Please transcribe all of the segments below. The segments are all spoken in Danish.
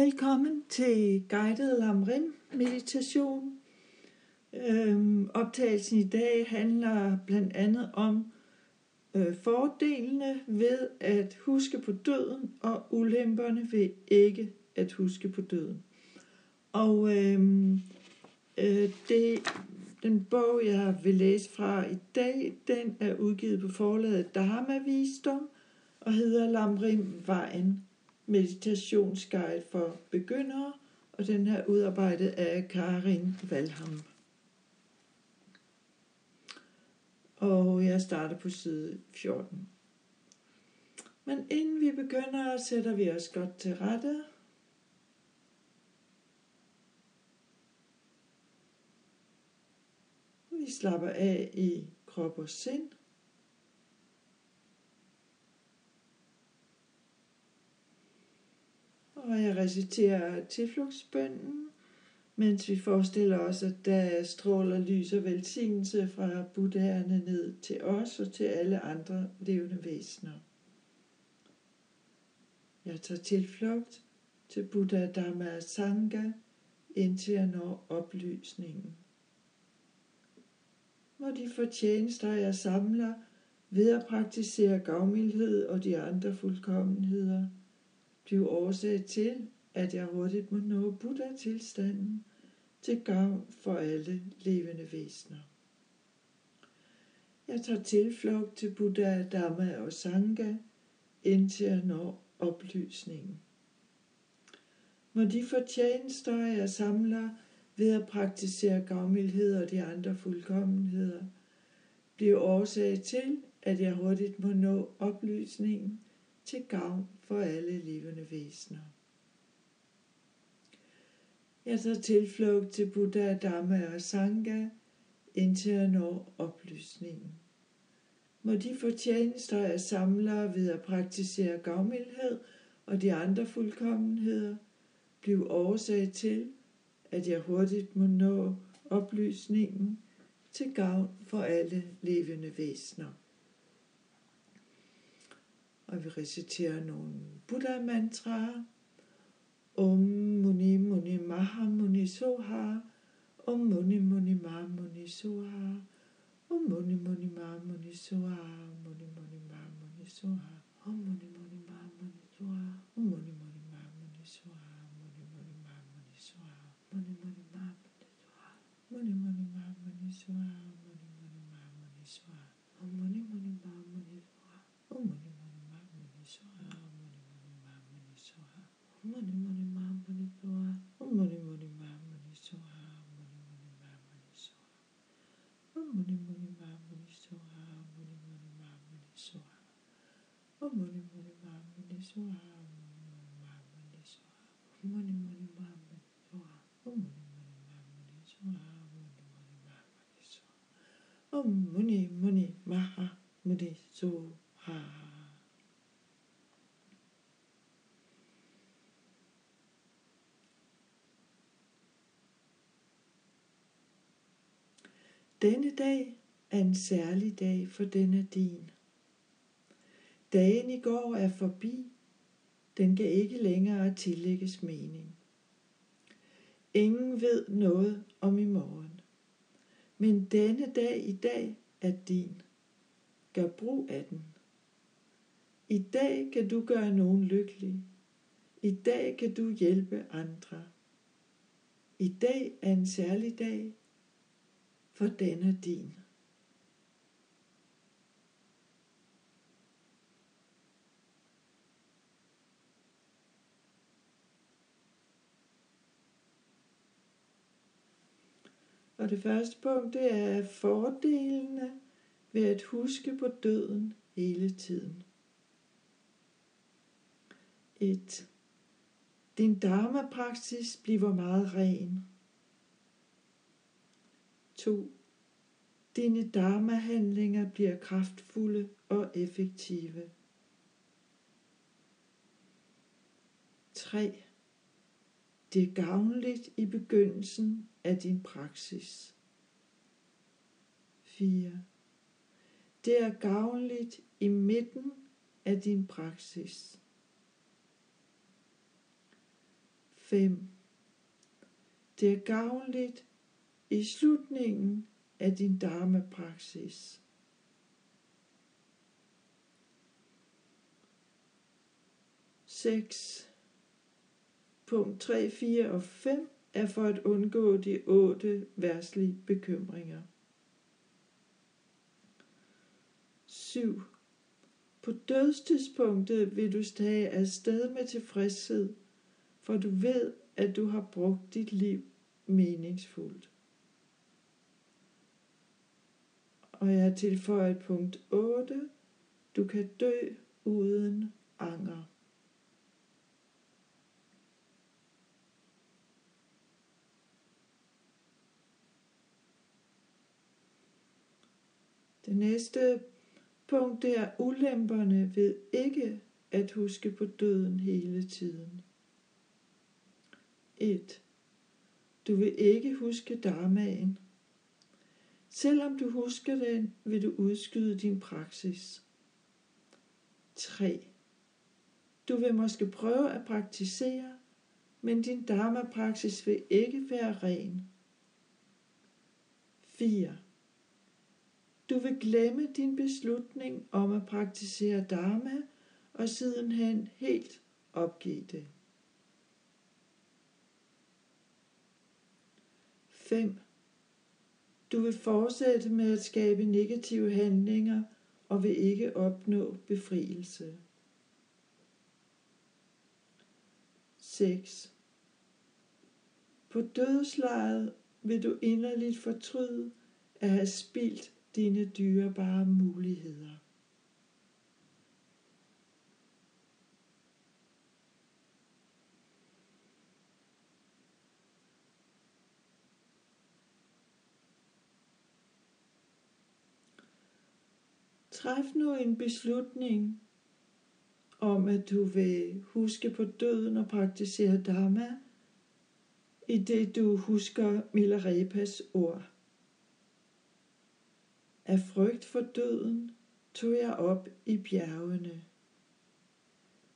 Velkommen til guided lamrim meditation. Øhm, optagelsen i dag handler blandt andet om øh, fordelene ved at huske på døden og ulemperne ved ikke at huske på døden. Og øhm, øh, det, den bog, jeg vil læse fra i dag, den er udgivet på forlaget Dharma Visdom og hedder Lamrim Vejen meditationsguide for begyndere, og den er udarbejdet af Karin Valham. Og jeg starter på side 14. Men inden vi begynder, sætter vi os godt til rette. Vi slapper af i krop og sind. Og jeg reciterer tilflugtsbønden, mens vi forestiller os, at der stråler lys og velsignelse fra buddhaerne ned til os og til alle andre levende væsener. Jeg tager tilflugt til Buddha Dhamma Sangha, indtil jeg når oplysningen. Når de fortjenester, jeg samler ved at praktisere gavmildhed og de andre fuldkommenheder – blev årsag til, at jeg hurtigt må nå Buddha-tilstanden til gavn for alle levende væsener. Jeg tager tilflugt til Buddha, Dhamma og Sangha, indtil jeg når oplysningen. Må de fortjenester, jeg samler ved at praktisere gavmildhed og de andre fuldkommenheder, blive årsag til, at jeg hurtigt må nå oplysningen til gavn for alle levende væsener. Jeg tager tilflugt til Buddha, Dhamma og Sangha, indtil jeg når oplysningen. Må de fortjenester, jeg samler ved at praktisere gavmildhed og de andre fuldkommenheder, blive årsag til, at jeg hurtigt må nå oplysningen til gavn for alle levende væsener og vi reciterer nogle Buddha-mantraer. Om Muni Muni Maha Muni Soha. Om Muni Muni Maha Muni Soha. Om Muni Muni Maha Muni Soha. Muni Muni Maha Muni Soha. Om Muni money, money, my money, so high. Money, money, my money, so high. Money, money, my money, so high. Money, money, my money, so high. Money, money, my money, so high. Money, money, my money, so high. Money, my money, so high. Money, money, my money, so high. Money, money, my money, so high. Money, money, my money, so high. Money, money, my money, so high. Denne dag er en særlig dag, for den er din. Dagen i går er forbi, den kan ikke længere tillægges mening. Ingen ved noget om i morgen. Men denne dag i dag er din. Gør brug af den. I dag kan du gøre nogen lykkelig. I dag kan du hjælpe andre. I dag er en særlig dag, for denne din. Og det første punkt, det er fordelene ved at huske på døden hele tiden. 1. Din dharma-praksis bliver meget ren. 2. Dine dharma-handlinger bliver kraftfulde og effektive. 3. Det er gavnligt i begyndelsen af din praksis. 4. Det er gavnligt i midten af din praksis. 5. Det er gavnligt i slutningen af din dharma-praksis. Seks. Punkt 3, 4 og 5 er for at undgå de otte værtslige bekymringer. 7. På dødstidspunktet vil du tage afsted med tilfredshed, for du ved, at du har brugt dit liv meningsfuldt. Og jeg tilføjer tilføjet punkt 8. Du kan dø uden anger. Det næste punkt er ulemperne ved ikke at huske på døden hele tiden. 1. Du vil ikke huske dharmaen. Selvom du husker den, vil du udskyde din praksis. 3. Du vil måske prøve at praktisere, men din dharma-praksis vil ikke være ren. 4. Du vil glemme din beslutning om at praktisere dharma og sidenhen helt opgive det. 5. Du vil fortsætte med at skabe negative handlinger og vil ikke opnå befrielse. 6. På dødslejet vil du inderligt fortryde at have spildt dine dyrebare muligheder. Træf nu en beslutning om, at du vil huske på døden og praktisere Dharma, i det du husker Milarepas ord. Af frygt for døden tog jeg op i bjergene.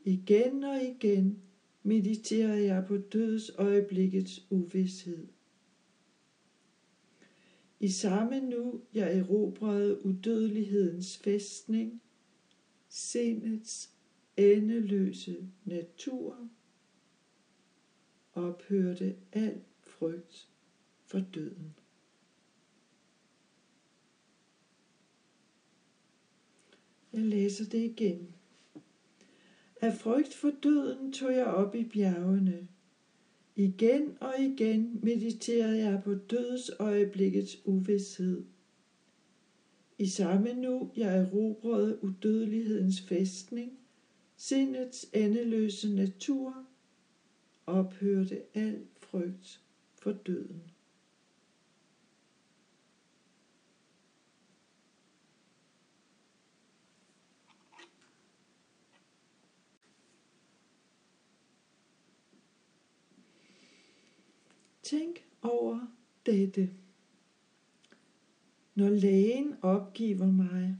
Igen og igen mediterede jeg på dødsøjeblikkets uvidshed. I samme nu jeg erobrede udødelighedens fæstning, sindets endeløse natur, ophørte al frygt for døden. Jeg læser det igen. Af frygt for døden tog jeg op i bjergene. Igen og igen mediterede jeg på dødsøjeblikkets uvidshed. I samme nu jeg erobrede udødelighedens fæstning, sindets endeløse natur, ophørte al frygt for døden. Tænk over dette. Når lægen opgiver mig,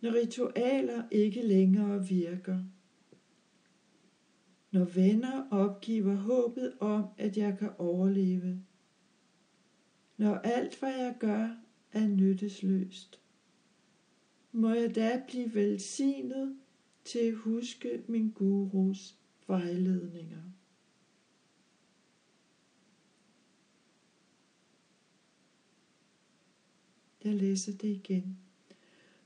når ritualer ikke længere virker, når venner opgiver håbet om, at jeg kan overleve, når alt hvad jeg gør er nyttesløst, må jeg da blive velsignet til at huske min gurus vejledninger. Jeg læser det igen.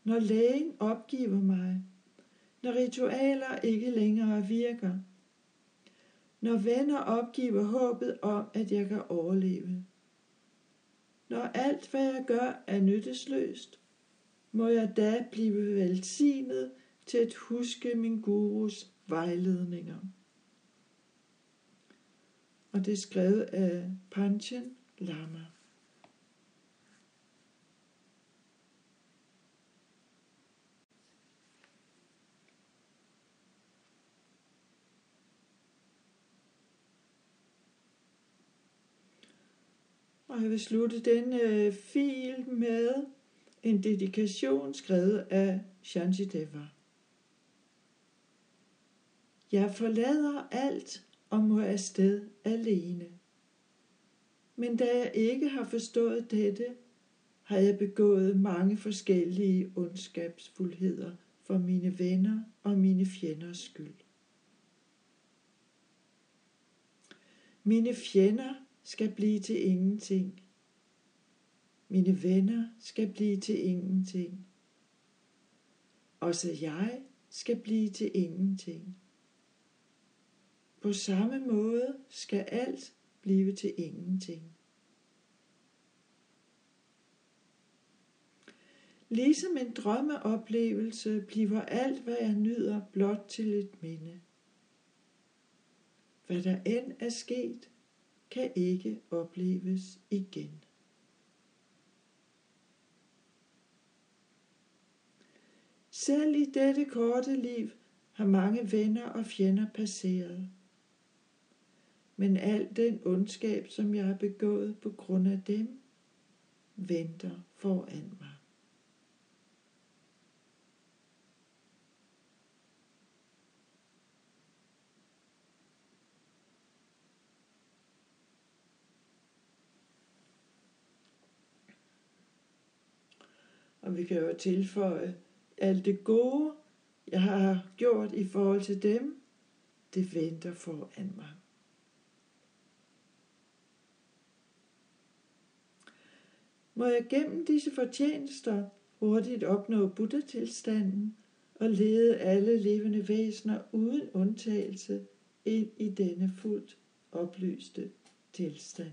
Når lægen opgiver mig, når ritualer ikke længere virker, når venner opgiver håbet om, at jeg kan overleve, når alt, hvad jeg gør, er nyttesløst, må jeg da blive velsignet til at huske min gurus vejledninger. Og det er skrevet af Panchen Lama. Og jeg vil slutte denne øh, fil med en dedikation skrevet af Shantideva. Jeg forlader alt og må afsted alene. Men da jeg ikke har forstået dette, har jeg begået mange forskellige ondskabsfuldheder for mine venner og mine fjenders skyld. Mine fjender skal blive til ingenting. Mine venner skal blive til ingenting. Også jeg skal blive til ingenting. På samme måde skal alt blive til ingenting. Ligesom en drømmeoplevelse bliver alt, hvad jeg nyder, blot til et minde. Hvad der end er sket, kan ikke opleves igen. Selv i dette korte liv har mange venner og fjender passeret. Men al den ondskab, som jeg har begået på grund af dem, venter foran mig. Og vi kan jo tilføje, alt det gode, jeg har gjort i forhold til dem, det venter foran mig. Må jeg gennem disse fortjenester hurtigt opnå buddha-tilstanden og lede alle levende væsener uden undtagelse ind i denne fuldt oplyste tilstand.